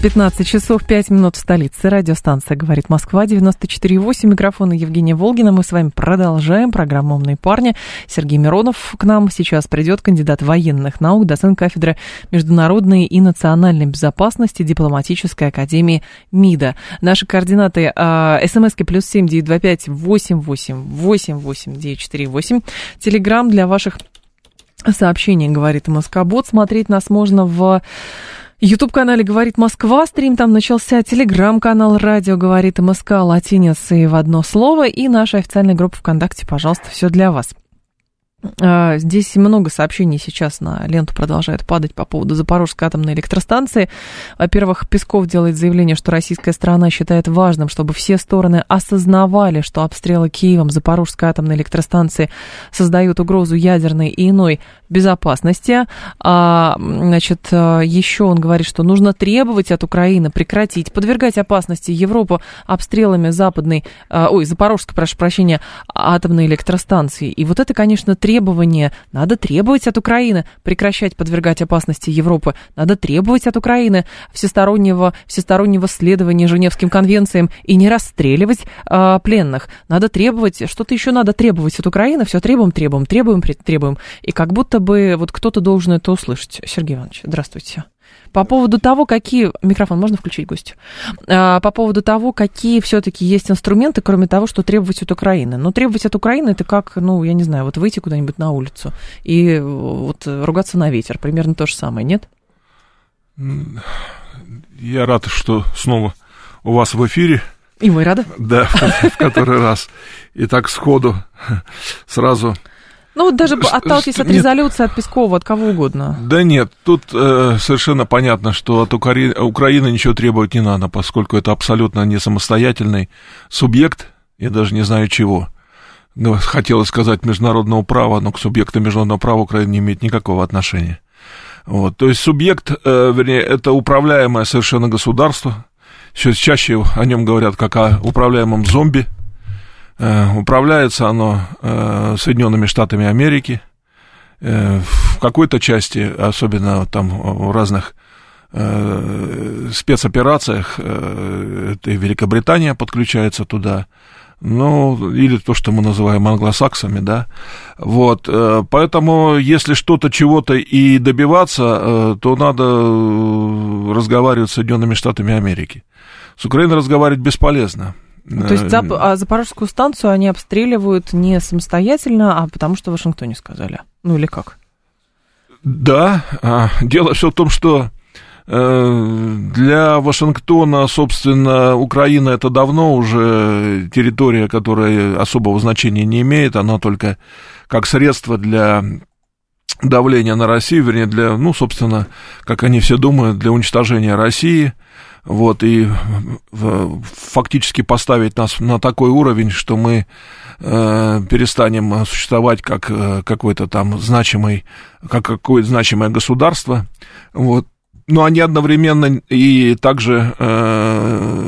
15 часов 5 минут в столице. Радиостанция «Говорит Москва», 94,8. Микрофон Евгения Волгина. Мы с вами продолжаем программу «Умные парни». Сергей Миронов к нам сейчас придет, кандидат военных наук, доцент кафедры международной и национальной безопасности Дипломатической академии МИДа. Наши координаты э, смски плюс семь девять два пять восемь восемь восемь восемь девять четыре восемь. Телеграмм для ваших сообщений, говорит Москобот. Смотреть нас можно в Ютуб-канале «Говорит Москва», стрим там начался, телеграм-канал «Радио говорит МСК», латиницей в одно слово, и наша официальная группа ВКонтакте, пожалуйста, все для вас. А, здесь много сообщений сейчас на ленту продолжает падать по поводу Запорожской атомной электростанции. Во-первых, Песков делает заявление, что российская сторона считает важным, чтобы все стороны осознавали, что обстрелы Киевом Запорожской атомной электростанции создают угрозу ядерной и иной безопасности. А, значит, еще он говорит, что нужно требовать от Украины прекратить подвергать опасности Европу обстрелами западной, а, ой, Запорожской, прошу прощения, атомной электростанции. И вот это, конечно, требование. Надо требовать от Украины прекращать подвергать опасности Европы. Надо требовать от Украины всестороннего, всестороннего следования Женевским конвенциям и не расстреливать э, пленных. Надо требовать, что-то еще надо требовать от Украины. Все требуем, требуем, требуем, требуем. И как будто бы вот кто-то должен это услышать. Сергей Иванович, здравствуйте. По поводу того, какие... Микрофон можно включить, гость? А, по поводу того, какие все-таки есть инструменты, кроме того, что требовать от Украины. Но требовать от Украины, это как, ну, я не знаю, вот выйти куда-нибудь на улицу и вот ругаться на ветер. Примерно то же самое, нет? Я рад, что снова у вас в эфире. И мы рады. Да, в который раз. И так сходу сразу ну, вот даже отталкиваясь от резолюции, от Пескова, от кого угодно. Да нет, тут э, совершенно понятно, что от Укра... Украины ничего требовать не надо, поскольку это абсолютно не самостоятельный субъект, я даже не знаю чего. Хотелось сказать международного права, но к субъекту международного права Украина не имеет никакого отношения. Вот, то есть субъект, э, вернее, это управляемое совершенно государство. Сейчас чаще о нем говорят как о управляемом зомби – управляется оно э, Соединенными Штатами Америки. Э, в какой-то части, особенно там в разных спецоперациях, это и Великобритания подключается туда, ну, или то, что мы называем англосаксами, да, вот, поэтому, если что-то, чего-то и добиваться, то надо разговаривать с Соединенными Штатами Америки. С Украиной разговаривать бесполезно, то есть Зап... а Запорожскую станцию они обстреливают не самостоятельно, а потому что в Вашингтоне сказали? Ну или как? Да, а, дело все в том, что э, для Вашингтона, собственно, Украина это давно уже территория, которая особого значения не имеет, она только как средство для давления на Россию, вернее, для, ну, собственно, как они все думают, для уничтожения России – вот, и фактически поставить нас на такой уровень, что мы э, перестанем существовать как э, какой-то там значимый, как какое-то значимое государство, вот, но они одновременно и также э,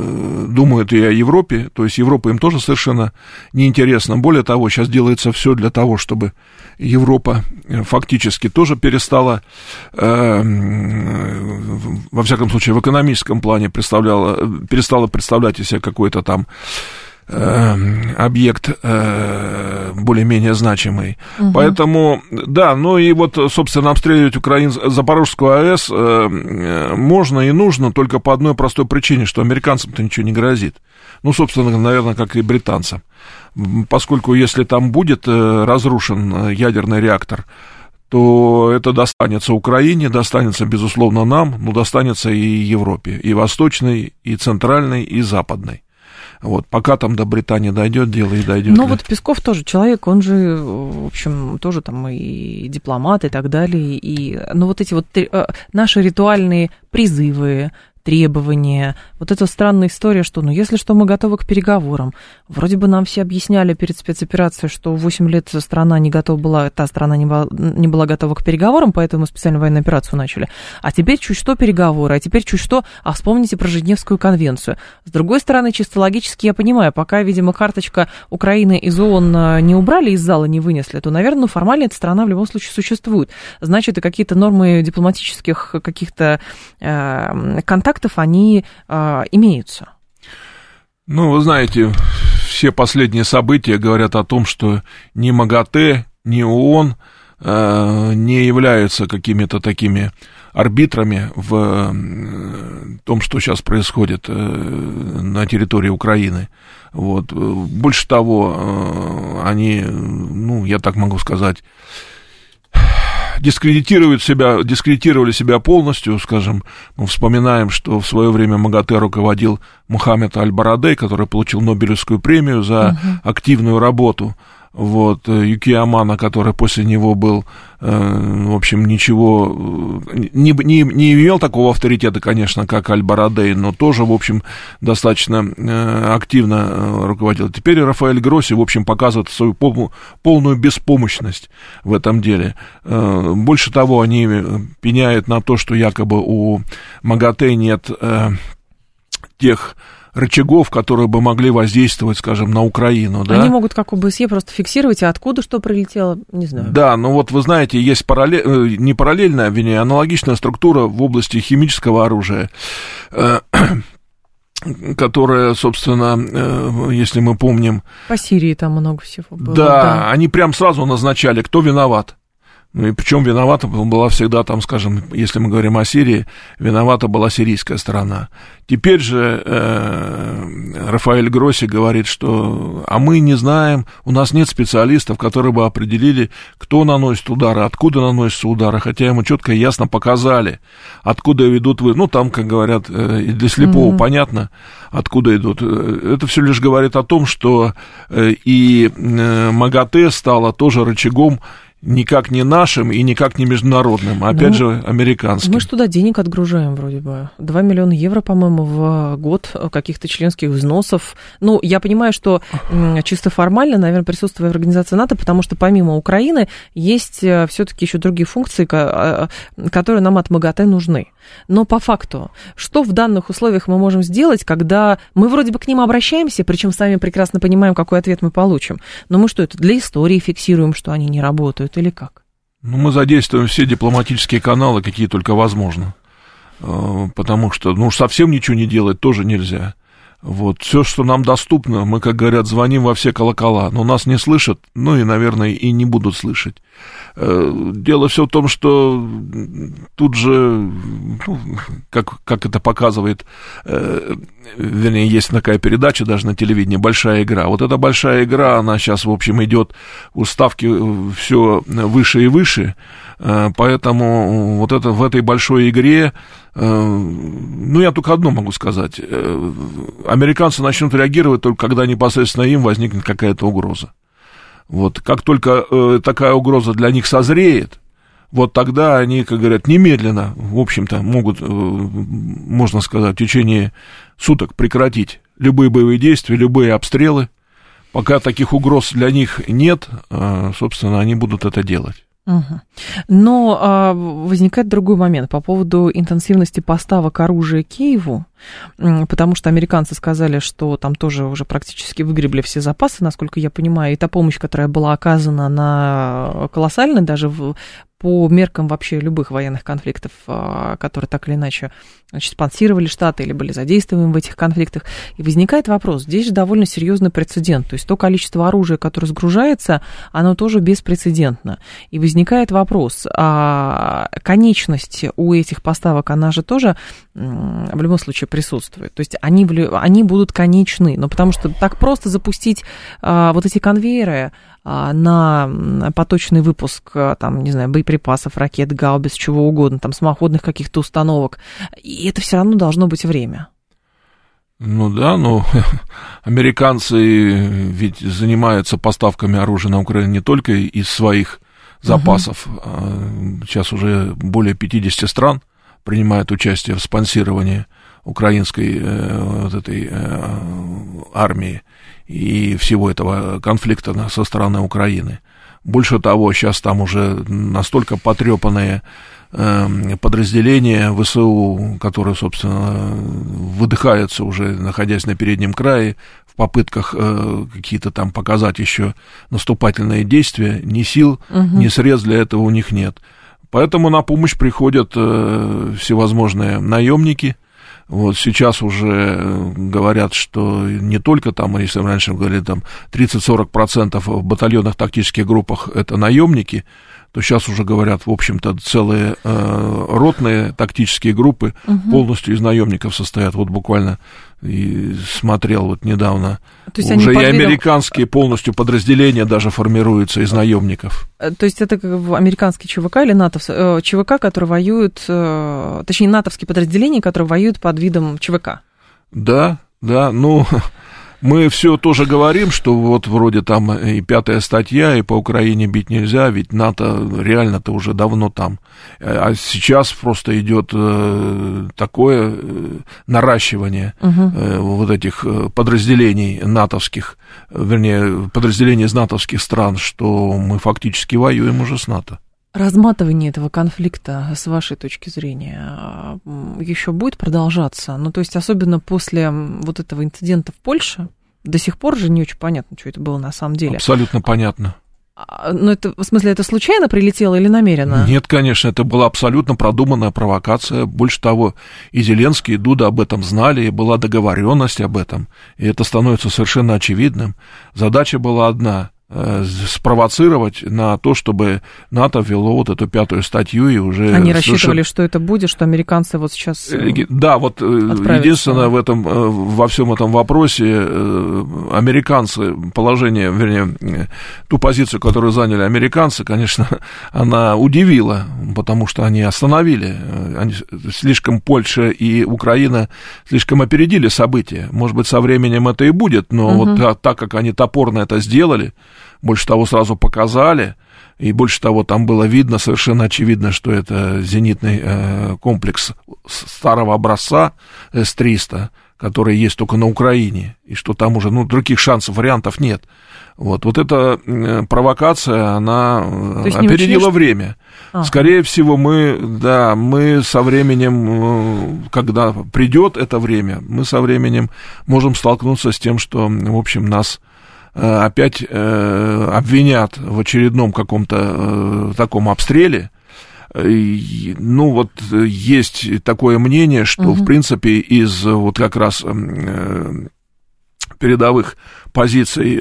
думают и о Европе, то есть Европа им тоже совершенно неинтересна. Более того, сейчас делается все для того, чтобы Европа э, фактически тоже перестала, э, во всяком случае, в экономическом плане представляла, перестала представлять из себя какой-то там Э, объект э, более-менее значимый. Угу. Поэтому, да, ну и вот, собственно, обстреливать Украин, Запорожскую АЭС э, можно и нужно только по одной простой причине, что американцам-то ничего не грозит. Ну, собственно, наверное, как и британцам. Поскольку если там будет разрушен ядерный реактор, то это достанется Украине, достанется, безусловно, нам, но достанется и Европе, и Восточной, и Центральной, и Западной. Вот, пока там до Британии дойдет дело и дойдет. Ну, вот Песков тоже человек, он же, в общем, тоже там и дипломат и так далее. И, ну, вот эти вот э, наши ритуальные призывы, требования. Вот эта странная история, что, ну, если что, мы готовы к переговорам. Вроде бы нам все объясняли перед спецоперацией, что 8 лет страна не готова была, та страна не была, не была готова к переговорам, поэтому специальную военную операцию начали. А теперь чуть что переговоры, а теперь чуть что, а вспомните про Женевскую конвенцию. С другой стороны, чисто логически я понимаю, пока, видимо, карточка Украины из ООН э, не убрали из зала, не вынесли, то, наверное, ну, формально эта страна в любом случае существует. Значит, и какие-то нормы дипломатических каких-то э, контактов контактов, они э, имеются? Ну, вы знаете, все последние события говорят о том, что ни МАГАТЭ, ни ООН э, не являются какими-то такими арбитрами в том, что сейчас происходит э, на территории Украины. Вот. Больше того, э, они, ну, я так могу сказать, дискредитируют себя, дискредитировали себя полностью, скажем, мы вспоминаем, что в свое время МАГАТЭ руководил Мухаммед Аль-Барадей, который получил Нобелевскую премию за угу. активную работу вот, э, Юкиямана, который после него был, э, в общем, ничего, э, не, не, не имел такого авторитета, конечно, как Аль-Барадей, но тоже, в общем, достаточно активно руководил. Теперь Рафаэль Гросси, в общем, показывает свою полную беспомощность в этом деле. Больше того, они пеняют на то, что якобы у МАГАТЭ нет тех рычагов, которые бы могли воздействовать, скажем, на Украину. Да? Они могут, как ОБСЕ, просто фиксировать, а откуда что прилетело, не знаю. Да, ну вот вы знаете, есть параллель, э, не параллельная, а, вернее, аналогичная структура в области химического оружия э, которая, собственно, э, если мы помним... По Сирии там много всего было. Да, да, они прям сразу назначали, кто виноват. Ну и причем виновата была всегда там, скажем, если мы говорим о Сирии, виновата была сирийская сторона. Теперь же э, Рафаэль Гросси говорит, что а мы не знаем, у нас нет специалистов, которые бы определили, кто наносит удары, откуда наносятся удары, хотя ему четко и ясно показали, откуда ведут вы. Ну, там, как говорят, э, для слепого mm-hmm. понятно, откуда идут. Э, это все лишь говорит о том, что э, и э, МАГАТЭ стало тоже рычагом никак не нашим и никак не международным, а опять ну, же американским. Мы же туда денег отгружаем вроде бы. 2 миллиона евро, по-моему, в год каких-то членских взносов. Ну, я понимаю, что чисто формально, наверное, присутствие в организации НАТО, потому что помимо Украины есть э, все-таки еще другие функции, а, которые нам от МАГАТЭ нужны. Но по факту, что в данных условиях мы можем сделать, когда мы вроде бы к ним обращаемся, причем сами прекрасно понимаем, какой ответ мы получим. Но мы что, это для истории фиксируем, что они не работают или как? Ну, мы задействуем все дипломатические каналы, какие только возможно. Э, потому что, ну, совсем ничего не делать тоже нельзя. Вот, все, что нам доступно, мы, как говорят, звоним во все колокола, но нас не слышат, ну и, наверное, и не будут слышать. Э, дело все в том, что тут же, ну, как, как это показывает, э, вернее, есть такая передача даже на телевидении «Большая игра». Вот эта большая игра, она сейчас, в общем, идет у ставки все выше и выше, э, поэтому вот это, в этой большой игре, ну, я только одно могу сказать. Американцы начнут реагировать только когда непосредственно им возникнет какая-то угроза. Вот как только э, такая угроза для них созреет, вот тогда они, как говорят, немедленно, в общем-то, могут, э, можно сказать, в течение суток прекратить любые боевые действия, любые обстрелы. Пока таких угроз для них нет, э, собственно, они будут это делать. Угу. Но а, возникает другой момент по поводу интенсивности поставок оружия Киеву, потому что американцы сказали, что там тоже уже практически выгребли все запасы, насколько я понимаю, и та помощь, которая была оказана, на колоссальной даже в, по меркам вообще любых военных конфликтов, а, которые так или иначе значит, спонсировали Штаты или были задействованы в этих конфликтах. И возникает вопрос, здесь же довольно серьезный прецедент. То есть то количество оружия, которое сгружается, оно тоже беспрецедентно. И возникает вопрос, а конечность у этих поставок, она же тоже в любом случае присутствует. То есть они, они будут конечны. Но потому что так просто запустить а, вот эти конвейеры, а, на поточный выпуск, а, там, не знаю, боеприпасов, ракет, гаубиц, чего угодно, там, самоходных каких-то установок. И это все равно должно быть время. Ну да, но американцы ведь занимаются поставками оружия на Украину не только из своих запасов. Угу. Сейчас уже более 50 стран принимают участие в спонсировании украинской вот этой армии и всего этого конфликта со стороны Украины. Больше того, сейчас там уже настолько потрепанные Эм, подразделения ВСУ, которые, собственно, выдыхаются уже, находясь на переднем крае, в попытках э, какие-то там показать еще наступательные действия, ни сил, угу. ни средств для этого у них нет. Поэтому на помощь приходят э, всевозможные наемники. Вот сейчас уже э, говорят, что не только там, если раньше говорили, там 30-40% в батальонах тактических группах это наемники, то сейчас уже говорят, в общем-то, целые э, ротные тактические группы угу. полностью из наемников состоят. Вот буквально и смотрел вот недавно. То есть уже и американские полностью подразделения даже формируются из наемников. Э, то есть это как американский ЧВК или НАТО, э, ЧВК, который воюют, э, точнее, натовские подразделения, которые воюют под видом ЧВК? Да, да, ну, мы все тоже говорим, что вот вроде там и пятая статья, и по Украине бить нельзя, ведь НАТО реально-то уже давно там. А сейчас просто идет э, такое э, наращивание угу. вот этих подразделений натовских, вернее, подразделений из натовских стран, что мы фактически воюем уже с НАТО. Разматывание этого конфликта, с вашей точки зрения, еще будет продолжаться? Ну, то есть, особенно после вот этого инцидента в Польше, до сих пор же не очень понятно, что это было на самом деле. Абсолютно понятно. А, ну, это, в смысле, это случайно прилетело или намеренно? Нет, конечно, это была абсолютно продуманная провокация. Больше того, и Зеленский, и Дуда об этом знали, и была договоренность об этом. И это становится совершенно очевидным. Задача была одна спровоцировать на то, чтобы НАТО ввело вот эту пятую статью и уже... Они рассчитывали, что это будет, что американцы вот сейчас э, Да, вот э, единственное в этом, во всем этом вопросе американцы, положение, вернее, ту позицию, которую заняли американцы, конечно, она удивила, потому что они остановили, они слишком Польша и Украина слишком опередили события. Может быть, со временем это и будет, но угу. вот так как они топорно это сделали, больше того, сразу показали, и больше того, там было видно, совершенно очевидно, что это зенитный э, комплекс старого образца С-300, который есть только на Украине, и что там уже, ну, других шансов, вариантов нет. Вот, вот эта э, провокация, она э, опередила очень... время. А. Скорее всего, мы, да, мы со временем, э, когда придет это время, мы со временем можем столкнуться с тем, что, в общем, нас опять э, обвинят в очередном каком-то э, таком обстреле, ну, вот есть такое мнение, что, угу. в принципе, из вот как раз передовых позиций,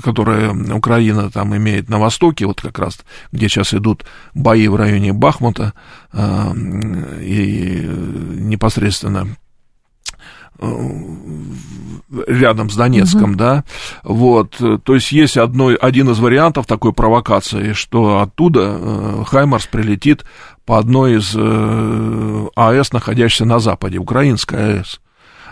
которые Украина там имеет на востоке, вот как раз, где сейчас идут бои в районе Бахмута и непосредственно рядом с Донецком, угу. да, вот, то есть есть одно, один из вариантов такой провокации, что оттуда э, Хаймарс прилетит по одной из э, АЭС, находящейся на западе, украинская АЭС.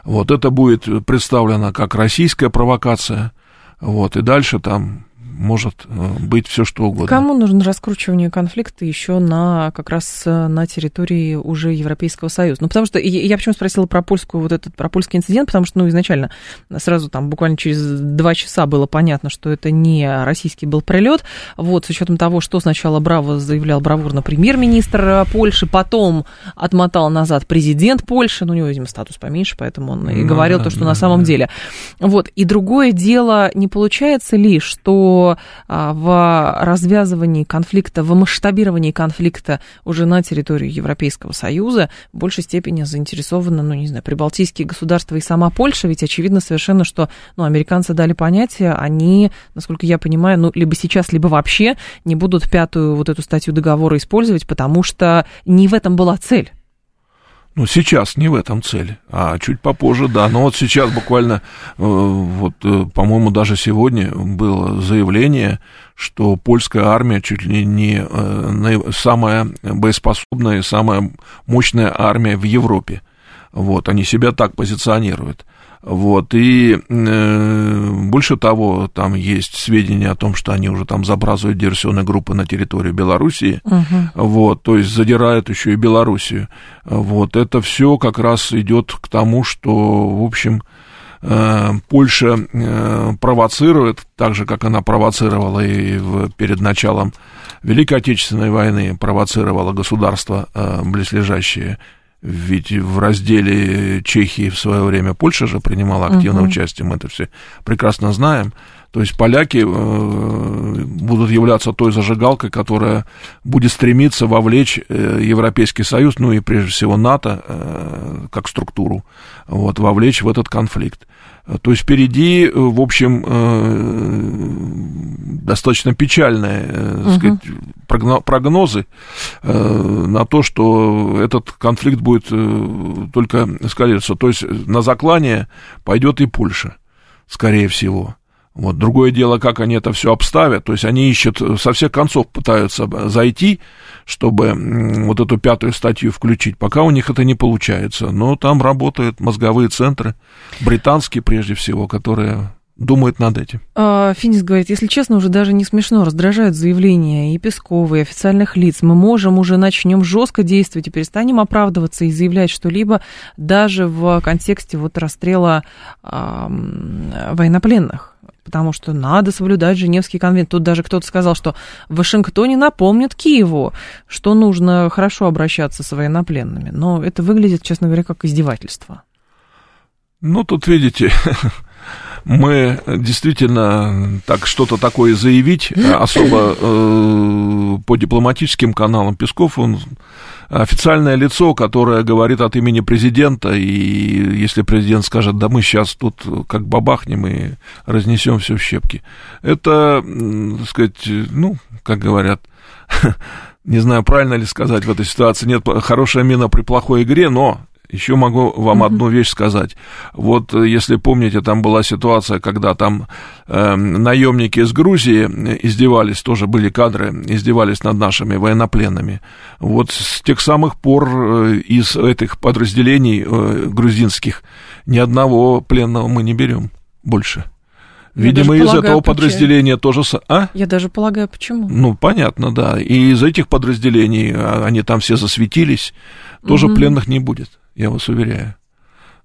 Вот это будет представлено как российская провокация, вот, и дальше там может э, быть все что угодно. Кому нужно раскручивание конфликта еще на как раз э, на территории уже Европейского Союза? Ну, потому что я почему спросила про польскую вот этот про польский инцидент, потому что ну изначально сразу там буквально через два часа было понятно, что это не российский был прилет. Вот с учетом того, что сначала Браво заявлял бравурно премьер-министр э, Польши, потом отмотал назад президент Польши, ну у него видимо статус поменьше, поэтому он и говорил то, что на самом деле. Вот и другое дело, не получается ли, что а, в развязывании конфликта, в масштабировании конфликта уже на территории Европейского Союза в большей степени заинтересованы, ну, не знаю, прибалтийские государства и сама Польша, ведь очевидно совершенно, что, ну, американцы дали понятие, они, насколько я понимаю, ну, либо сейчас, либо вообще не будут пятую вот эту статью договора использовать, потому что не в этом была цель. Ну, сейчас не в этом цель, а чуть попозже, да. Но вот сейчас буквально, э, вот, э, по-моему, даже сегодня было заявление, что польская армия чуть ли не э, самая боеспособная и самая мощная армия в Европе. Вот, они себя так позиционируют. Вот, и э, больше того, там есть сведения о том, что они уже там забрасывают диверсионные группы на территорию Белоруссии, uh-huh. вот, то есть задирают еще и Белоруссию. Вот, это все как раз идет к тому, что, в общем, э, Польша э, провоцирует, так же, как она провоцировала и перед началом Великой Отечественной войны, провоцировала государства э, близлежащие ведь в разделе Чехии в свое время Польша же принимала активное uh-huh. участие, мы это все прекрасно знаем. То есть поляки э, будут являться той зажигалкой, которая будет стремиться вовлечь э, Европейский Союз, ну и прежде всего НАТО, э, как структуру, вот, вовлечь в этот конфликт. То есть впереди, в общем, достаточно печальные угу. сказать, прогнозы на то, что этот конфликт будет только эскалироваться. То есть на заклание пойдет и Польша, скорее всего. Вот. Другое дело, как они это все обставят. То есть они ищут, со всех концов пытаются зайти, чтобы вот эту пятую статью включить. Пока у них это не получается. Но там работают мозговые центры, британские прежде всего, которые думают над этим. А, Финис говорит, если честно, уже даже не смешно, раздражают заявления и Пескова, и официальных лиц. Мы можем уже начнем жестко действовать и перестанем оправдываться и заявлять что-либо даже в контексте вот расстрела э, военнопленных потому что надо соблюдать Женевский конвент. Тут даже кто-то сказал, что в Вашингтоне напомнят Киеву, что нужно хорошо обращаться с военнопленными. Но это выглядит, честно говоря, как издевательство. Ну, тут видите, мы действительно так что-то такое заявить, особо э, по дипломатическим каналам. Песков, он официальное лицо, которое говорит от имени президента, и если президент скажет, да мы сейчас тут как бабахнем и разнесем все в щепки, это, так сказать, ну, как говорят, не знаю, правильно ли сказать в этой ситуации, нет, хорошая мина при плохой игре, но еще могу вам mm-hmm. одну вещь сказать. Вот э, если помните, там была ситуация, когда там э, наемники из Грузии издевались, тоже были кадры, издевались над нашими военнопленными. Вот с тех самых пор э, из этих подразделений э, грузинских ни одного пленного мы не берем больше. Видимо, из полагаю, этого подразделения почему. тоже... А? Я даже полагаю, почему. Ну, понятно, да. И из этих подразделений, а, они там все засветились, тоже угу. пленных не будет я вас уверяю.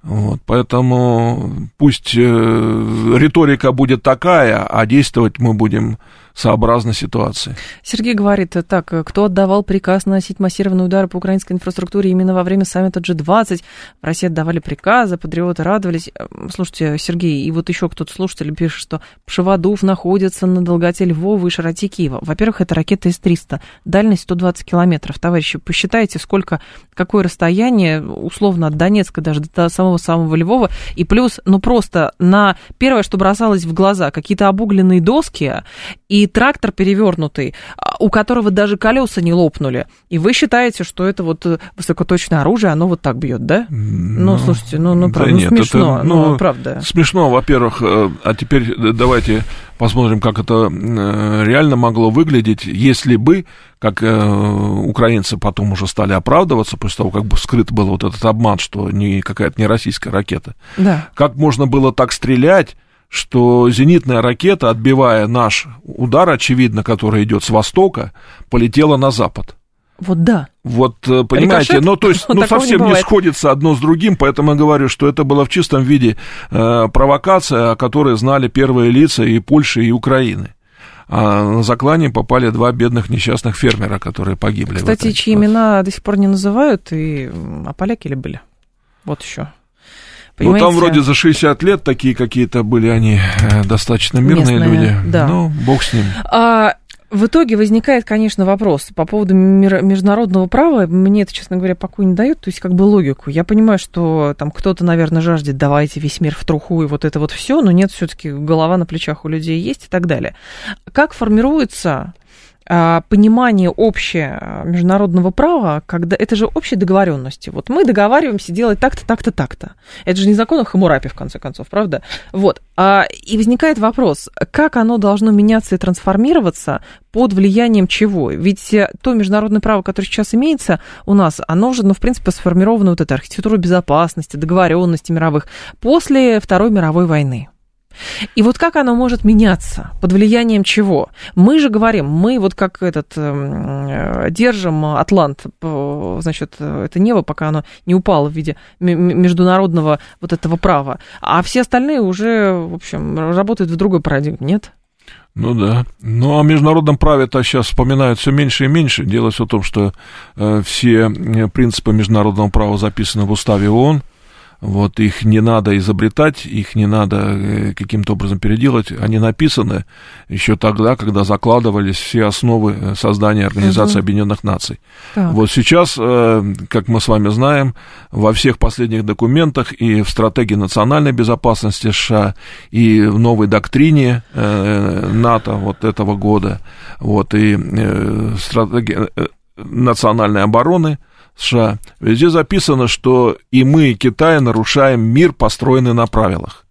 Вот, поэтому пусть э, риторика будет такая, а действовать мы будем сообразно ситуации. Сергей говорит так, кто отдавал приказ наносить массированные удары по украинской инфраструктуре именно во время саммита G20? В России отдавали приказы, патриоты радовались. Слушайте, Сергей, и вот еще кто-то слушатель пишет, что Пшеводув находится на долготе Львова и широте Киева. Во-первых, это ракета С-300, дальность 120 километров. Товарищи, посчитайте, сколько, какое расстояние, условно, от Донецка даже до самого-самого Львова, и плюс, ну просто на первое, что бросалось в глаза, какие-то обугленные доски, и трактор перевернутый, а, у которого даже колеса не лопнули. И вы считаете, что это вот э, высокоточное оружие, оно вот так бьет, да? Ну, ну слушайте, ну, ну да правда, ну, нет, смешно, это, ну, ну, правда. Смешно, во-первых, э, а теперь давайте посмотрим, как это э, реально могло выглядеть, если бы, как украинцы потом уже стали оправдываться, после того, как бы скрыт был вот этот обман, что не какая-то не российская ракета. Да. Как можно было так стрелять, что зенитная ракета, отбивая наш удар, очевидно, который идет с востока, полетела на запад. Вот да. Вот, э, понимаете, Рикошет? ну, то есть, ну, совсем не, не сходится одно с другим, поэтому я говорю, что это было в чистом виде э, провокация, о которой знали первые лица и Польши, и Украины. А на заклане попали два бедных несчастных фермера, которые погибли. Кстати, чьи имена до сих пор не называют, и... а поляки ли были? Вот еще. Понимаете? Ну, там вроде за 60 лет такие какие-то были они э, достаточно мирные Местные, люди. Да. Ну, бог с ним. А, в итоге возникает, конечно, вопрос по поводу международного права. Мне это, честно говоря, покой не дает, то есть как бы логику. Я понимаю, что там кто-то, наверное, жаждет давайте весь мир в труху и вот это вот все, но нет, все-таки голова на плечах у людей есть и так далее. Как формируется понимание общее а, международного права, когда это же общие договоренности. Вот мы договариваемся делать так-то, так-то, так-то. Это же не закон о Хамурапи, в конце концов, правда? Вот. А, и возникает вопрос, как оно должно меняться и трансформироваться под влиянием чего? Ведь э, то международное право, которое сейчас имеется у нас, оно уже, ну, в принципе, сформировано вот эта архитектура безопасности, договоренности мировых после Второй мировой войны. И вот как оно может меняться? Под влиянием чего? Мы же говорим, мы вот как этот э, держим Атлант, значит, это небо, пока оно не упало в виде международного вот этого права, а все остальные уже, в общем, работают в другой парадигме, нет? Ну да. Ну, о международном праве-то сейчас вспоминают все меньше и меньше. Дело все в том, что э, все принципы международного права записаны в уставе ООН. Вот их не надо изобретать, их не надо э, каким-то образом переделать. Они написаны еще тогда, когда закладывались все основы э, создания Организации угу. Объединенных Наций. Так. Вот сейчас, э, как мы с вами знаем, во всех последних документах и в стратегии национальной безопасности США, и в новой доктрине НАТО вот этого года, вот, и стратегии национальной обороны – США, везде записано, что и мы, и Китай, нарушаем мир, построенный на правилах.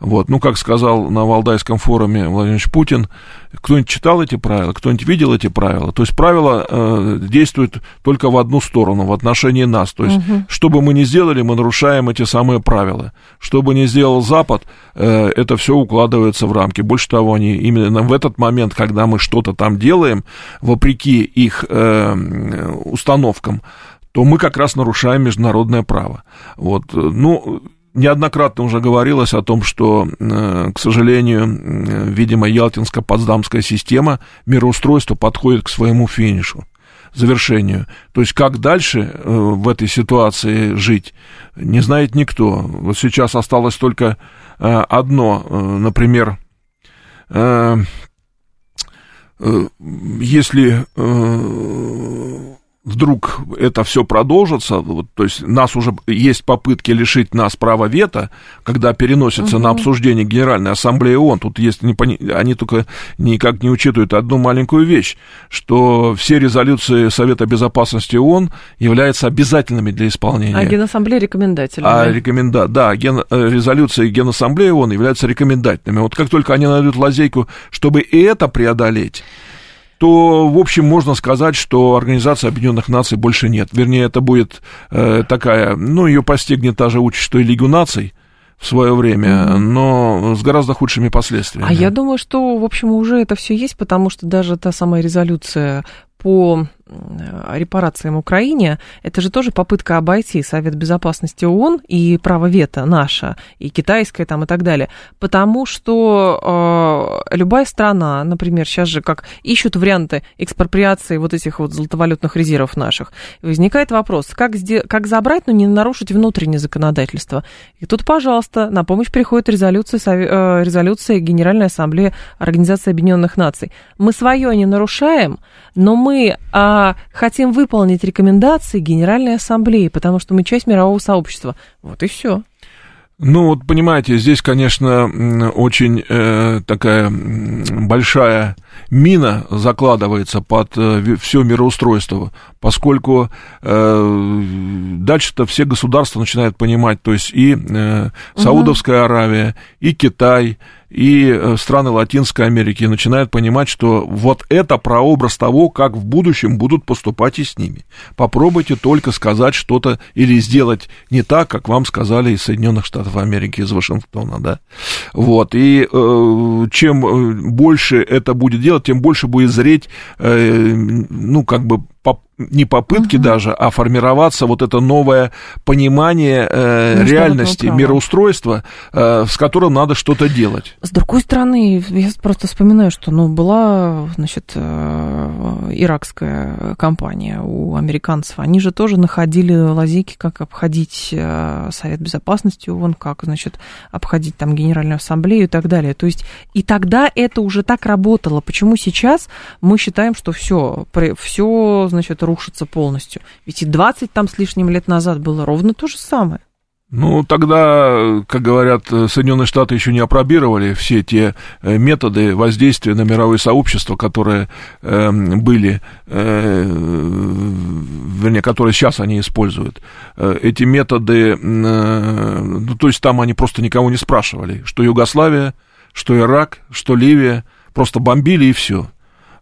Вот, ну, как сказал на Валдайском форуме Владимир Путин, кто-нибудь читал эти правила, кто-нибудь видел эти правила? То есть правила э, действуют только в одну сторону, в отношении нас. То есть, угу. что бы мы ни сделали, мы нарушаем эти самые правила. Что бы ни сделал Запад, э, это все укладывается в рамки. Больше того, они именно в этот момент, когда мы что-то там делаем, вопреки их э, установкам, то мы как раз нарушаем международное право. Вот, ну, неоднократно уже говорилось о том, что, э, к сожалению, видимо, Ялтинско-Потсдамская система мироустройства подходит к своему финишу завершению. То есть как дальше э, в этой ситуации жить, не знает никто. Вот сейчас осталось только э, одно, например, если вдруг это все продолжится, вот, то есть нас уже есть попытки лишить нас права вето, когда переносится угу. на обсуждение Генеральной Ассамблеи ООН, тут есть, они только никак не учитывают одну маленькую вещь, что все резолюции Совета Безопасности ООН являются обязательными для исполнения. А Генассамблея рекомендательными. А рекоменда, да, ген, э, резолюции Генассамблеи ООН являются рекомендательными. Вот как только они найдут лазейку, чтобы и это преодолеть, то, в общем, можно сказать, что Организации Объединенных Наций больше нет. Вернее, это будет э, такая, ну, ее постигнет та же участь, что и Лигу наций в свое время, но с гораздо худшими последствиями. А я думаю, что, в общем, уже это все есть, потому что даже та самая резолюция по репарациям Украине, это же тоже попытка обойти Совет Безопасности ООН и право вето наше, и китайское там и так далее. Потому что э, любая страна, например, сейчас же как ищут варианты экспроприации вот этих вот золотовалютных резервов наших, возникает вопрос, как, как забрать, но не нарушить внутреннее законодательство. И тут, пожалуйста, на помощь приходит резолюция, э, резолюция Генеральной Ассамблеи Организации Объединенных Наций. Мы свое не нарушаем, но мы... Э, хотим выполнить рекомендации Генеральной Ассамблеи, потому что мы часть мирового сообщества. Вот и все. Ну, вот понимаете, здесь, конечно, очень э, такая большая мина закладывается под э, все мироустройство, поскольку э, дальше-то все государства начинают понимать, то есть и э, Саудовская Аравия, и Китай, и э, страны Латинской Америки начинают понимать, что вот это прообраз того, как в будущем будут поступать и с ними. Попробуйте только сказать что-то или сделать не так, как вам сказали из Соединенных Штатов Америки, из Вашингтона, да. Вот, и э, чем э, больше это будет делать, тем больше будет зреть, э, ну, как бы не попытки угу. даже, а формироваться вот это новое понимание э, реальности, права. мироустройства, э, с которым надо что-то делать. С другой стороны, я просто вспоминаю, что ну, была, значит, э, иракская компания у американцев. Они же тоже находили лазейки, как обходить э, Совет Безопасности ООН, как, значит, обходить там Генеральную Ассамблею и так далее. То есть и тогда это уже так работало. Почему сейчас мы считаем, что все, все, значит, рушится полностью. Ведь и 20 там с лишним лет назад было ровно то же самое. Ну, тогда, как говорят, Соединенные Штаты еще не опробировали все те э, методы воздействия на мировое сообщество, которые э, были, э, вернее, которые сейчас они используют. Э, эти методы, э, ну, то есть там они просто никого не спрашивали, что Югославия, что Ирак, что Ливия, просто бомбили и все.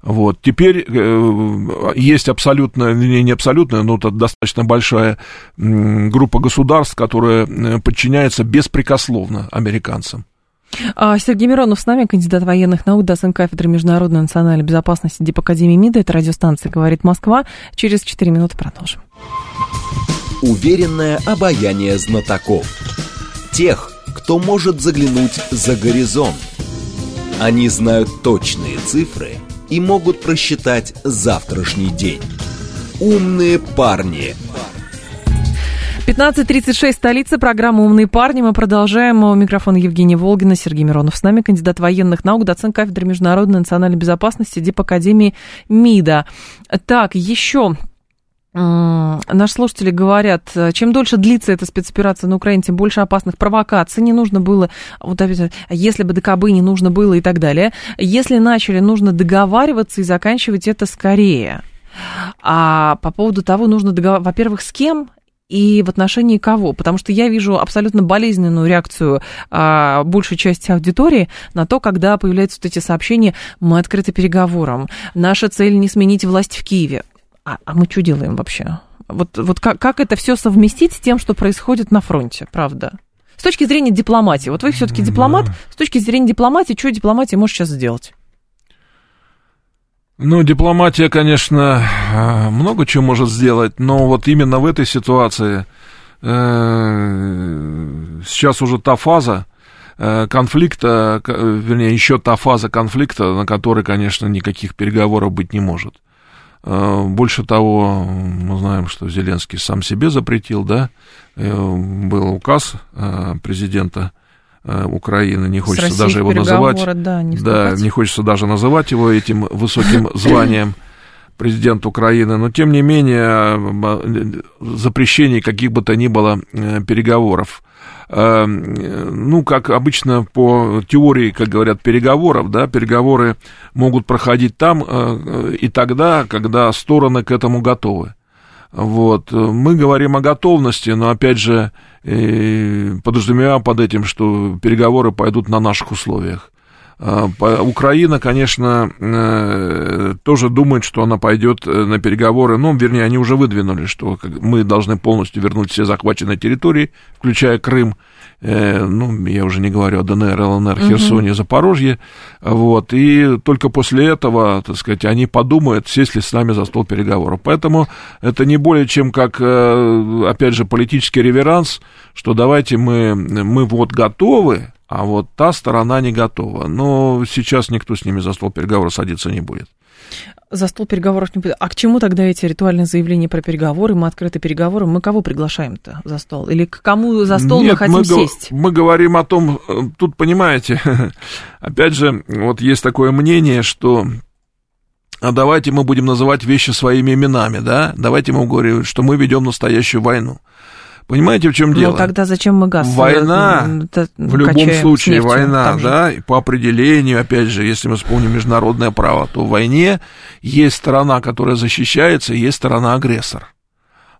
Вот. Теперь э, есть абсолютно, не, не абсолютно, но это достаточно большая группа государств, которая э, подчиняется беспрекословно американцам. А, Сергей Миронов с нами, кандидат военных наук, доцент кафедры международной национальной безопасности Дипакадемии МИДа. Это радиостанция «Говорит Москва». Через 4 минуты продолжим. Уверенное обаяние знатоков. Тех, кто может заглянуть за горизонт. Они знают точные цифры – и могут просчитать завтрашний день. Умные парни. 15.36, столица, программа «Умные парни». Мы продолжаем. У микрофона Евгения Волгина, Сергей Миронов. С нами кандидат военных наук, доцент кафедры международной национальной безопасности Дип Академии МИДа. Так, еще Наши слушатели говорят, чем дольше длится эта спецоперация на Украине, тем больше опасных провокаций. Не нужно было, вот если бы ДКБ не нужно было и так далее. Если начали, нужно договариваться и заканчивать это скорее. А по поводу того, нужно договариваться, во-первых, с кем и в отношении кого? Потому что я вижу абсолютно болезненную реакцию а, большей части аудитории на то, когда появляются вот эти сообщения «мы открыты переговорам», «наша цель не сменить власть в Киеве» а, а мы что делаем вообще? Вот, вот как, как это все совместить с тем, что происходит на фронте, правда? С точки зрения дипломатии. Вот вы все-таки дипломат. С точки зрения дипломатии, что дипломатия может сейчас сделать? Ну, дипломатия, конечно, много чего может сделать, но вот именно в этой ситуации э, сейчас уже та фаза э, конфликта, вернее, еще та фаза конфликта, на которой, конечно, никаких переговоров быть не может. Э, больше того, мы знаем, что Зеленский сам себе запретил, да, э, был указ э, президента Украины, не хочется даже его называть, да, не, да, не хочется даже называть его этим высоким званием президент Украины, но тем не менее запрещений каких бы то ни было переговоров ну, как обычно по теории, как говорят, переговоров, да, переговоры могут проходить там э, и тогда, когда стороны к этому готовы. Вот. Мы говорим о готовности, но, опять же, подразумеваем под этим, что переговоры пойдут на наших условиях. А, Украина, конечно, э, тоже думает, что она пойдет э, на переговоры, ну, вернее, они уже выдвинули, что мы должны полностью вернуть все захваченные территории, включая Крым, э, ну, я уже не говорю о ДНР, ЛНР, Херсоне. Запорожье, вот, и только после этого, так сказать, они подумают, сесть ли с нами за стол переговоров. Поэтому это не более чем как, опять же, политический реверанс, что давайте мы, мы вот готовы, а вот та сторона не готова. Но сейчас никто с ними за стол переговоров садиться не будет. За стол переговоров не будет. А к чему тогда эти ритуальные заявления про переговоры? Мы открыты переговоры. Мы кого приглашаем-то за стол? Или к кому за стол Нет, мы хотим мы сесть? Мы говорим о том, э, тут понимаете, опять же, вот есть такое мнение, что а давайте мы будем называть вещи своими именами, да? Давайте мы говорим, что мы ведем настоящую войну. Понимаете, в чем дело? Ну тогда зачем мы газ? Война, в любом случае война, да, и по определению, опять же, если мы вспомним международное право, то в войне есть сторона, которая защищается, и есть сторона агрессор.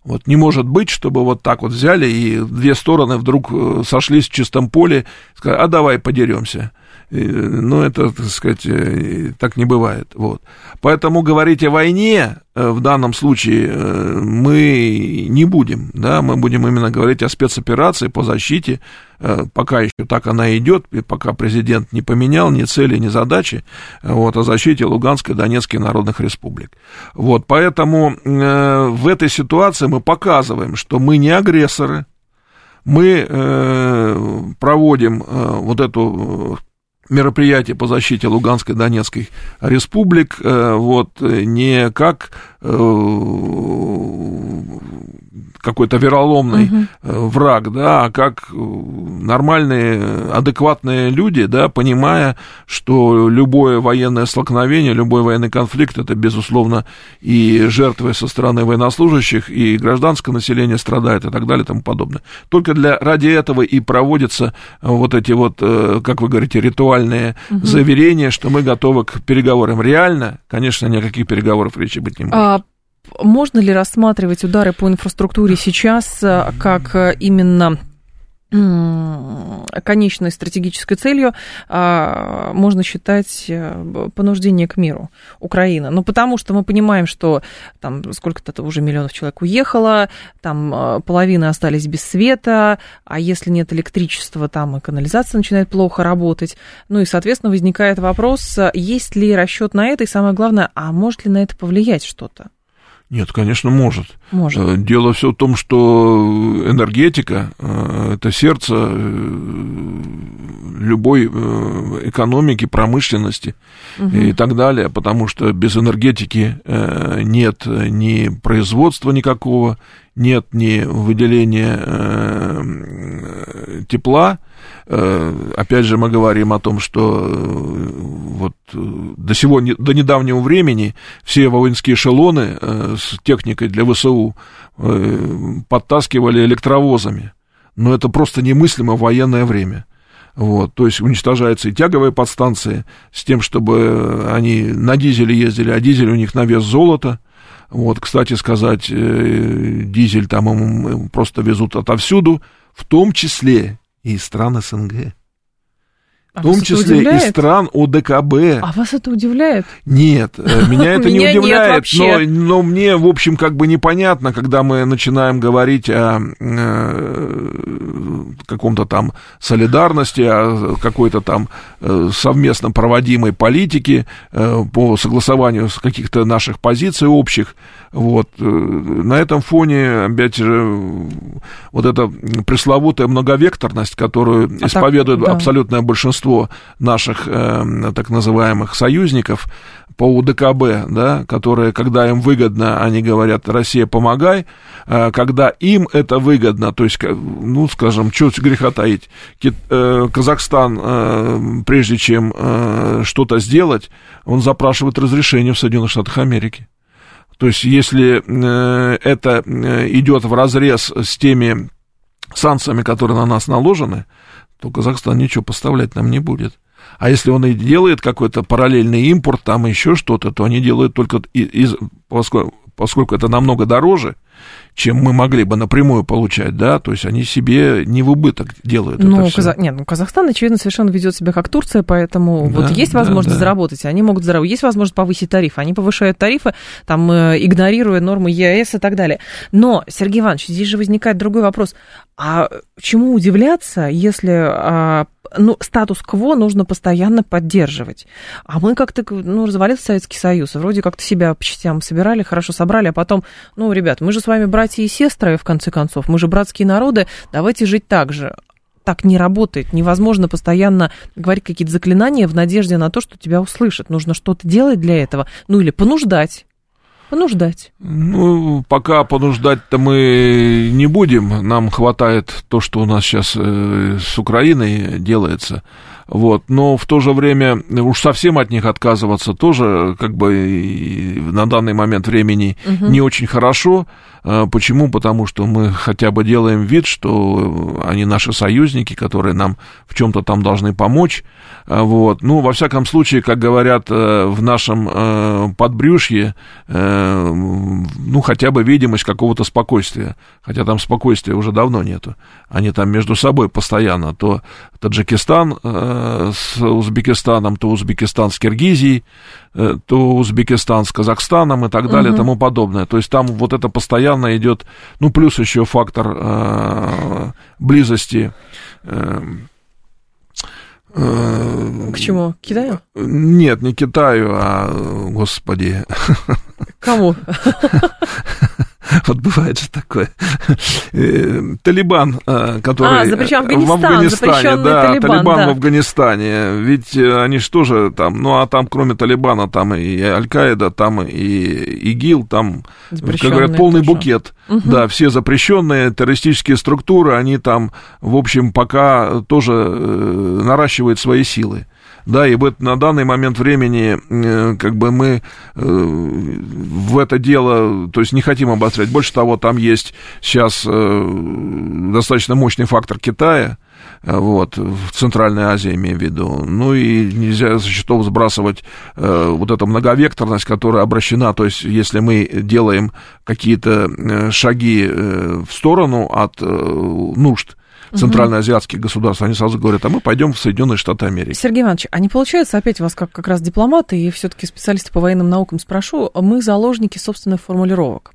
Вот не может быть, чтобы вот так вот взяли и две стороны вдруг э, сошлись в чистом поле, сказали, а давай подеремся. Ну, это, так сказать, э, так не бывает. Вот. Поэтому говорить о войне э, в данном случае э, мы не будем. Да? Мы будем именно говорить о спецоперации по защите. Пока еще так она идет, пока президент не поменял ни цели, ни задачи вот, о защите Луганской и Донецкой народных республик. Вот, поэтому в этой ситуации мы показываем, что мы не агрессоры, мы проводим вот эту мероприятие по защите Луганской и Донецкой республик, э, вот, не как, э, какой-то вероломный угу. враг, да, а как нормальные, адекватные люди, да, понимая, что любое военное столкновение, любой военный конфликт, это, безусловно, и жертвы со стороны военнослужащих, и гражданское население страдает, и так далее, и тому подобное. Только для, ради этого и проводятся вот эти вот, как вы говорите, ритуальные угу. заверения, что мы готовы к переговорам. Реально, конечно, ни о каких переговорах речи быть не может. А можно ли рассматривать удары по инфраструктуре сейчас э, как э, именно конечной стратегической целью а, можно считать э, понуждение к миру Украины. Ну, потому что мы понимаем, что там сколько-то уже миллионов человек уехало, там половина остались без света, а если нет электричества, там и канализация начинает плохо работать. Ну и, соответственно, возникает вопрос, есть ли расчет на это, и самое главное, а может ли на это повлиять что-то? Нет, конечно, может. может. Э, дело все в том, что энергетика э, это сердце э, любой экономики, промышленности угу. и так далее, потому что без энергетики нет ни производства никакого, нет ни выделения тепла, опять же, мы говорим о том, что э, вот э, до, сегодня, до недавнего времени все воинские эшелоны с техникой для ВСУ подтаскивали электровозами. Но это просто немыслимо в военное время. Вот, то есть уничтожаются и тяговые подстанции с тем, чтобы они на дизеле ездили, а дизель у них на вес золота. Вот, кстати сказать, дизель там им просто везут отовсюду, в том числе и стран СНГ. А в том числе из стран ОДКБ. А вас это удивляет? Нет, э, меня это не удивляет, но, но мне, в общем, как бы непонятно, когда мы начинаем говорить о э, каком-то там солидарности, о какой-то там э, совместно проводимой политике э, по согласованию с каких-то наших позиций общих. Вот. Э, на этом фоне, опять же, вот эта пресловутая многовекторность, которую а исповедует так, да. абсолютное большинство наших э, так называемых союзников по УДКБ, да, которые, когда им выгодно, они говорят, Россия, помогай, э, когда им это выгодно, то есть, ну, скажем, что греха таить, э, Казахстан, прежде чем что-то сделать, он запрашивает разрешение в Соединенных Штатах Америки. То есть, если э, это э, идет в разрез с теми санкциями, которые на нас наложены, то Казахстан ничего поставлять нам не будет. А если он и делает какой-то параллельный импорт, там еще что-то, то они делают только из, поскольку, поскольку это намного дороже, чем мы могли бы напрямую получать, да, то есть они себе не в убыток делают ну, это Каза... Нет, ну, Казахстан, очевидно, совершенно ведет себя как Турция, поэтому да, вот есть возможность да, заработать, они могут заработать, есть возможность повысить тарифы, они повышают тарифы, там, э, игнорируя нормы ЕАЭС и так далее. Но, Сергей Иванович, здесь же возникает другой вопрос, а чему удивляться, если а, ну, статус-кво нужно постоянно поддерживать. А мы как-то, ну, развалился Советский Союз, вроде как-то себя по частям собирали, хорошо собрали, а потом, ну, ребят, мы же с вами братья и сестры, в конце концов, мы же братские народы, давайте жить так же так не работает. Невозможно постоянно говорить какие-то заклинания в надежде на то, что тебя услышат. Нужно что-то делать для этого. Ну или понуждать. Понуждать. Ну, пока понуждать-то мы не будем. Нам хватает то, что у нас сейчас э, с Украиной делается. Вот. Но в то же время уж совсем от них отказываться тоже как бы на данный момент времени угу. не очень хорошо. А, почему? Потому что мы хотя бы делаем вид, что они наши союзники, которые нам в чем-то там должны помочь. А, вот. Ну, во всяком случае, как говорят э, в нашем э, подбрюшье, э, ну, хотя бы видимость какого-то спокойствия. Хотя там спокойствия уже давно нету. Они там между собой постоянно. То Таджикистан с Узбекистаном, то Узбекистан с Киргизией, то Узбекистан с Казахстаном и так далее угу. тому подобное. То есть там вот это постоянно идет, ну, плюс еще фактор э, близости. Э, э, К чему? К Китаю? Нет, не Китаю, а, господи. Кому? Вот бывает же такое. Э, Талибан, э, который... А, запрещен Афганистан, в Афганистане, да, Талибан, Талибан да. в Афганистане. Ведь э, они же тоже там, ну, а там кроме Талибана, там и Аль-Каида, там и ИГИЛ, там, как говорят, полный тоже. букет. Да, все запрещенные террористические структуры, они там, в общем, пока тоже наращивают свои силы. Да, и вот на данный момент времени, э, как бы мы э, в это дело, то есть не хотим обострять. Больше того, там есть сейчас э, достаточно мощный фактор Китая, вот, в Центральной Азии, имею в виду. Ну и нельзя со счетов сбрасывать э, вот эту многовекторность, которая обращена, то есть если мы делаем какие-то шаги э, в сторону от э, нужд центральноазиатских государств, они сразу говорят, а мы пойдем в Соединенные Штаты Америки. Сергей Иванович, а не получается опять вас как, как раз дипломаты и все-таки специалисты по военным наукам спрошу, мы заложники собственных формулировок.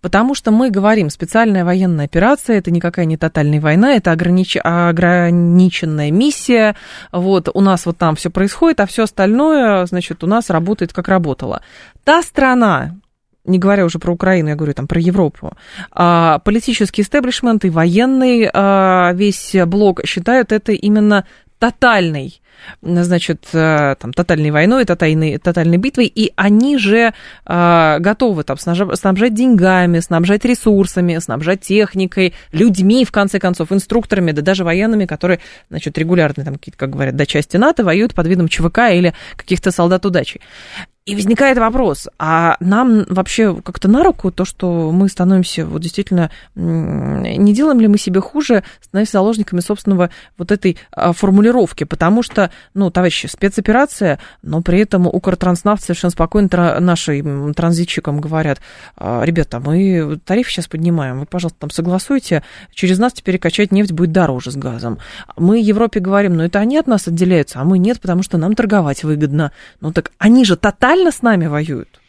Потому что мы говорим, специальная военная операция, это никакая не тотальная война, это огранич... ограниченная миссия, вот, у нас вот там все происходит, а все остальное, значит, у нас работает как работало. Та страна, не говоря уже про Украину, я говорю там про Европу, а, политический истеблишмент и военный а, весь блок считают это именно тотальной значит, э, там, тотальной войной, тотальной, тотальной битвой, и они же э, готовы там, снабжать, деньгами, снабжать ресурсами, снабжать техникой, людьми, в конце концов, инструкторами, да даже военными, которые, значит, регулярно, там, как говорят, до части НАТО воюют под видом ЧВК или каких-то солдат удачи. И возникает вопрос, а нам вообще как-то на руку то, что мы становимся вот действительно, не делаем ли мы себе хуже, становясь заложниками собственного вот этой а, формулировки, потому что, ну, товарищи, спецоперация, но при этом Укртранснафт совершенно спокойно тра- нашим транзитчикам говорят, «А, ребята, мы тариф сейчас поднимаем, вы, пожалуйста, там согласуйте, через нас теперь качать нефть будет дороже с газом. Мы Европе говорим, ну, это они от нас отделяются, а мы нет, потому что нам торговать выгодно. Ну, так они же тотально с нами воюют.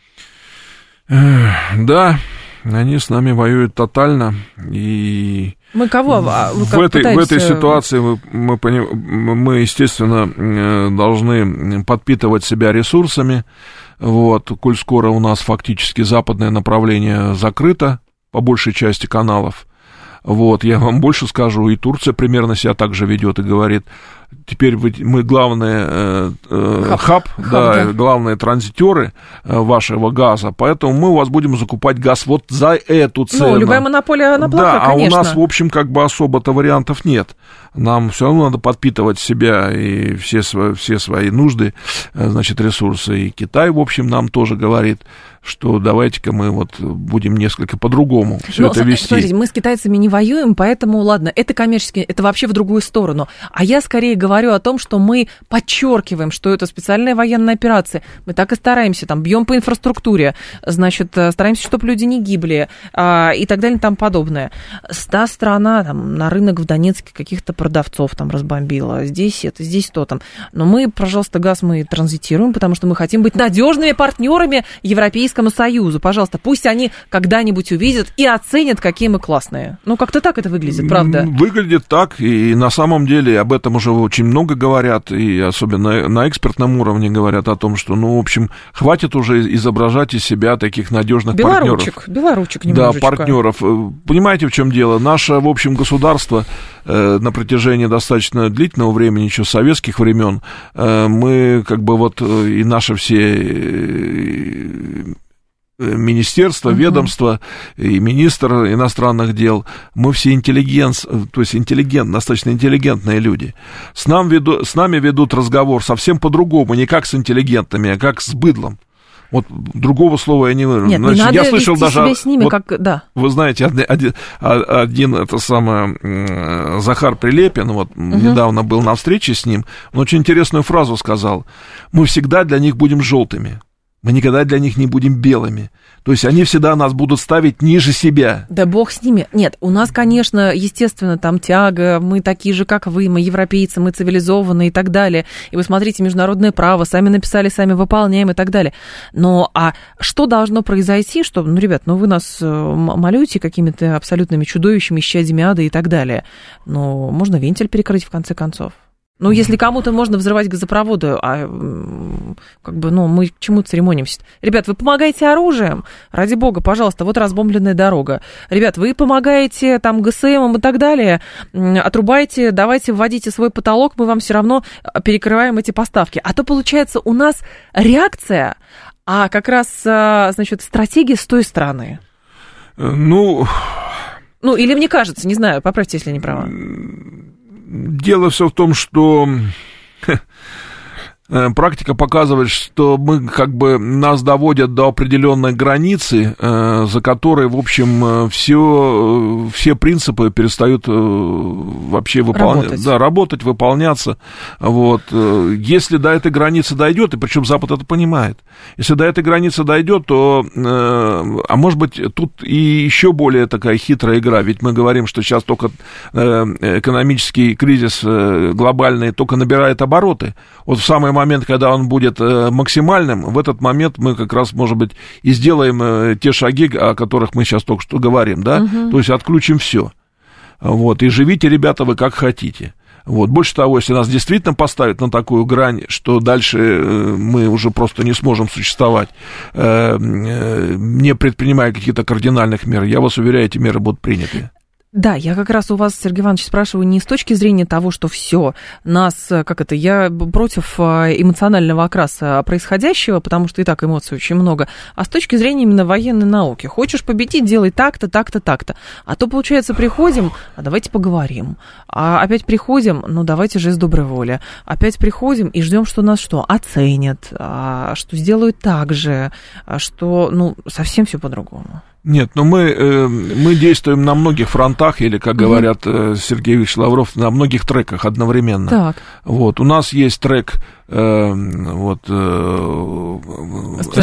Да, они с нами воюют тотально, и Мы кого? А в, как этой, в этой э, ситуации мы, мы, мы, естественно, э, должны подпитывать себя ресурсами. Вот, коль скоро у нас фактически западное направление закрыто по большей части каналов. Вот, я вам больше скажу, и Турция примерно себя так же ведет и говорит, теперь вы, мы главные э, э, Хаб. хаб, Хаб, да, да. главные транзитеры э, вашего газа, поэтому мы у вас будем закупать газ вот за эту цену. Ну, любая монополия, она плохая, Да, конечно. а у нас, в общем, как бы особо-то вариантов нет. Нам все равно надо подпитывать себя и все свои, все свои нужды, э, значит, ресурсы. И Китай, в общем, нам тоже говорит, что давайте-ка мы вот будем несколько по-другому все Ну, это вести. Смотрите, мы с китайцами не воюем, поэтому, ладно, это коммерчески, это вообще в другую сторону. А я скорее говорю о том, что мы подчеркиваем, что это специальная военная операция. Мы так и стараемся, там, бьем по инфраструктуре, значит, э, стараемся, чтобы люди не гибли а, и так далее и тому подобное. С- Та страна, там, на рынок в Донецке каких-то продавцов там разбомбила, здесь это, здесь то там. Но мы, пожалуйста, газ мы транзитируем, потому что мы хотим быть надежными партнерами Европейскому Союзу. Пожалуйста, пусть они когда-нибудь увидят и оценят, какие мы классные. Ну, как-то так это выглядит, правда? Выглядит так, и на самом деле об этом уже очень много говорят, и особенно на экспертном уровне говорят о том, что, ну, в общем, хватит уже изображать из себя таких надежных партнеров. Белоручек, белоручек Да, немножечко. партнеров. Э, Понимаете, в чем дело? Наше, в общем, государство э, на протяжении достаточно длительного времени, еще советских времен, э, мы как бы вот э, и наши все э, министерства, Мгм. ведомства и министр иностранных дел, мы все интеллигент, то есть интеллигент, достаточно интеллигентные люди. С, нам веду, с нами ведут разговор совсем по-другому, не как с интеллигентами, а как с быдлом. Вот другого слова я не выражу. Нет, не Значит, надо я слышал даже себя с ними, вот как... Да. вы знаете, один, один, а- один это самое, Захар Прилепин, вот недавно был на встрече с ним, он очень интересную фразу сказал. Мы всегда для них будем желтыми. Мы никогда для них не будем белыми. То есть они всегда нас будут ставить ниже себя. Да бог с ними. Нет, у нас, конечно, естественно, там тяга, мы такие же, как вы, мы европейцы, мы цивилизованные и так далее. И вы смотрите, международное право, сами написали, сами выполняем и так далее. Но а что должно произойти, чтобы, ну, ребят, ну вы нас э, малюете какими-то абсолютными чудовищами, исчадьями ада и так далее. Но можно вентиль перекрыть в конце концов. Ну, если кому-то можно взрывать газопроводы, а как бы, ну, мы к чему церемонимся? Ребят, вы помогаете оружием? Ради бога, пожалуйста, вот разбомбленная дорога. Ребят, вы помогаете там ГСМ и так далее, отрубайте, давайте вводите свой потолок, мы вам все равно а, перекрываем эти поставки. А то, получается, у нас реакция, а как раз, а, значит, стратегия с той стороны. Э, ну... Ну, или мне кажется, не знаю, поправьте, если не права. Дело все в том, что практика показывает, что мы как бы нас доводят до определенной границы, э, за которой, в общем, все, э, все принципы перестают вообще выполняться. Работать. Да, работать, выполняться. Вот. Если до этой границы дойдет, и причем Запад это понимает, если до этой границы дойдет, то, а может быть, тут и еще более такая хитрая игра, ведь мы говорим, что сейчас только экономический кризис глобальный только набирает обороты. Вот в самое момент, когда он будет э, максимальным, в этот момент мы как раз, может быть, и сделаем э, те шаги, о которых мы сейчас только что говорим, да, угу. то есть отключим все. Вот, и живите, ребята, вы как хотите. Вот. Больше того, если нас действительно поставят на такую грань, что дальше э, мы уже просто не сможем существовать, не предпринимая каких-то кардинальных мер, я вас уверяю, эти меры будут приняты. Да, я как раз у вас, Сергей Иванович, спрашиваю не с точки зрения того, что все нас, как это, я против а, эмоционального окраса происходящего, потому что и так эмоций очень много, а с точки зрения именно военной науки. Хочешь победить, делай так-то, так-то, так-то. А то, получается, приходим, а давайте поговорим. А опять приходим, ну давайте же из доброй воли. Опять приходим и ждем, что нас что? Оценят, а, что сделают так же, а что, ну, совсем все по-другому. Нет, но мы, э, мы действуем на многих фронтах, или, как говорят угу. Сергей Ильич Лавров, на многих треках одновременно. Так. Вот, у нас есть трек э, вот, э,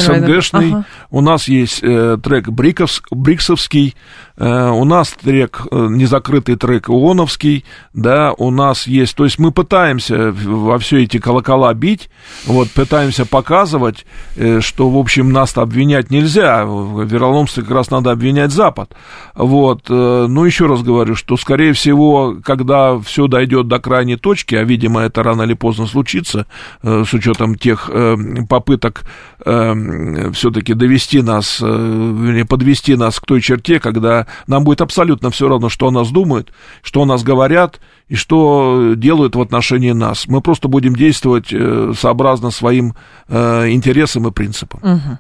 СНГшный, ага. у нас есть э, трек Бриковс, Бриксовский, э, у нас трек, э, незакрытый трек ООНовский, да, у нас есть, то есть мы пытаемся во все эти колокола бить, вот, пытаемся показывать, э, что, в общем, нас обвинять нельзя, в вероломстве как раз надо обвинять Запад, вот, э, ну, еще раз говорю, что, скорее всего, когда все дойдет до крайней точки, а, видимо, это рано или поздно случится, Э, с учетом тех э, попыток э, все-таки довести нас, вернее, подвести нас к той черте, когда нам будет абсолютно все равно, что о нас думают, что о нас говорят и что делают в отношении нас. Мы просто будем действовать сообразно своим интересам и принципам.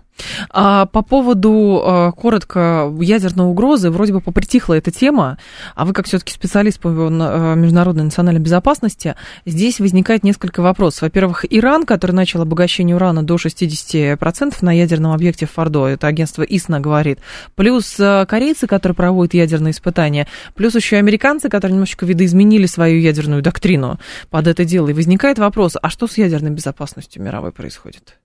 А по поводу, а, коротко, ядерной угрозы, вроде бы попритихла эта тема, а вы как все-таки специалист по международной национальной безопасности, здесь возникает несколько вопросов. Во-первых, Иран, который начал обогащение урана до 60% на ядерном объекте в Фордо, это агентство ИСНА говорит, плюс корейцы, которые проводят ядерные испытания, плюс еще американцы, которые немножечко видоизменили свою ядерную доктрину под это дело. И возникает вопрос, а что с ядерной безопасностью мировой происходит?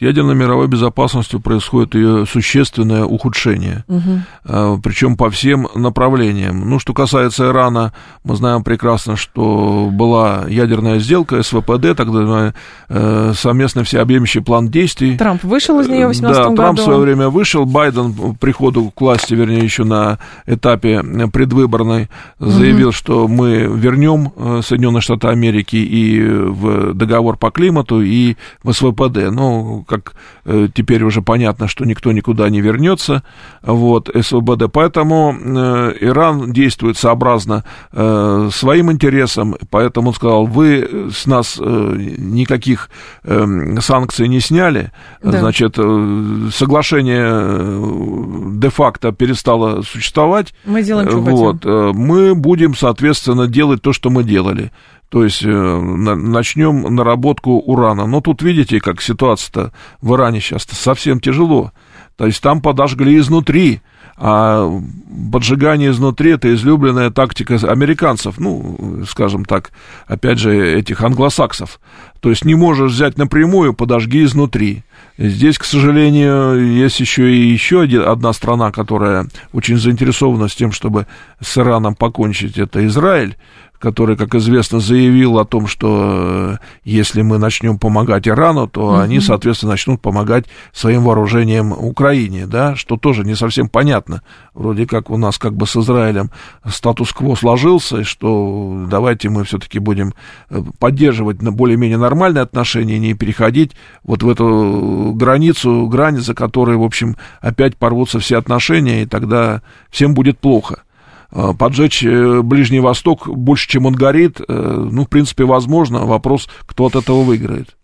Ядерной мировой безопасностью происходит ее существенное ухудшение, угу. причем по всем направлениям. Ну, что касается Ирана, мы знаем прекрасно, что была ядерная сделка СВПД, тогда э, совместный всеобъемлющий план действий. Трамп вышел из нее в 2018 да, году. Да, Трамп в свое время вышел, Байден приходу к власти, вернее, еще на этапе предвыборной, заявил, угу. что мы вернем э, Соединенные Штаты Америки и в договор по климату, и в СВПД. Ну, как э, теперь уже понятно, что никто никуда не вернется, вот, СВБД. Поэтому э, Иран действует сообразно э, своим интересам, поэтому он сказал, вы с нас никаких э, санкций не сняли, да. значит, соглашение де-факто перестало существовать. Мы делаем, что вот, хотим. Мы будем, соответственно, делать то, что мы делали. То есть э, начнем наработку урана. Но тут видите, как ситуация-то в Иране сейчас совсем тяжело. То есть там подожгли изнутри. А поджигание изнутри это излюбленная тактика американцев, ну, скажем так, опять же, этих англосаксов. То есть не можешь взять напрямую, подожги изнутри. Здесь, к сожалению, есть еще и еще одна страна, которая очень заинтересована с тем, чтобы с Ираном покончить, это Израиль который, как известно, заявил о том, что э, если мы начнем помогать Ирану, то угу. они, соответственно, начнут помогать своим вооружением Украине, да, что тоже не совсем понятно. Вроде как у нас как бы с Израилем статус-кво сложился, что давайте мы все-таки будем э, поддерживать на более-менее нормальные отношения, не переходить вот в эту границу, грань, за которой, в общем, опять порвутся все отношения, и тогда всем будет плохо. Э, поджечь э, Ближний Восток больше, чем он горит, э, ну, в принципе, возможно. Вопрос, кто от этого выиграет.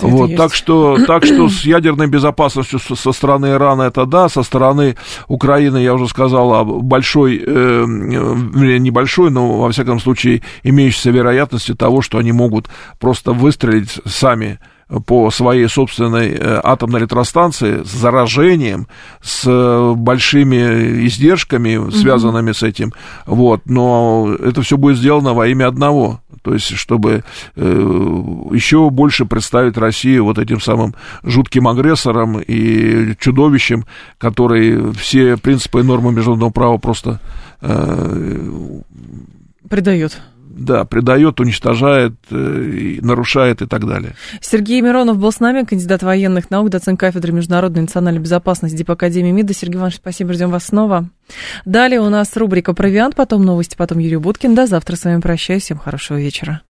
Вот, так что, так что с ядерной безопасностью со, стороны Ирана это да, со стороны Украины, я уже сказал, большой, э, небольшой, но, во всяком случае, имеющейся вероятности того, что они могут просто выстрелить сами по своей собственной э, атомной электростанции с заражением, с э, большими издержками, связанными mm-hmm. с этим. Вот. Но это все будет сделано во имя одного. То есть, чтобы э, еще больше представить Россию вот этим самым жутким агрессором и чудовищем, который все принципы и нормы международного права просто... Предает да, предает, уничтожает, э, нарушает и так далее. Сергей Миронов был с нами, кандидат военных наук, доцент кафедры международной национальной безопасности Дипакадемии МИДа. Сергей Иванович, спасибо, ждем вас снова. Далее у нас рубрика «Провиант», потом новости, потом Юрий Буткин. До завтра с вами прощаюсь, всем хорошего вечера.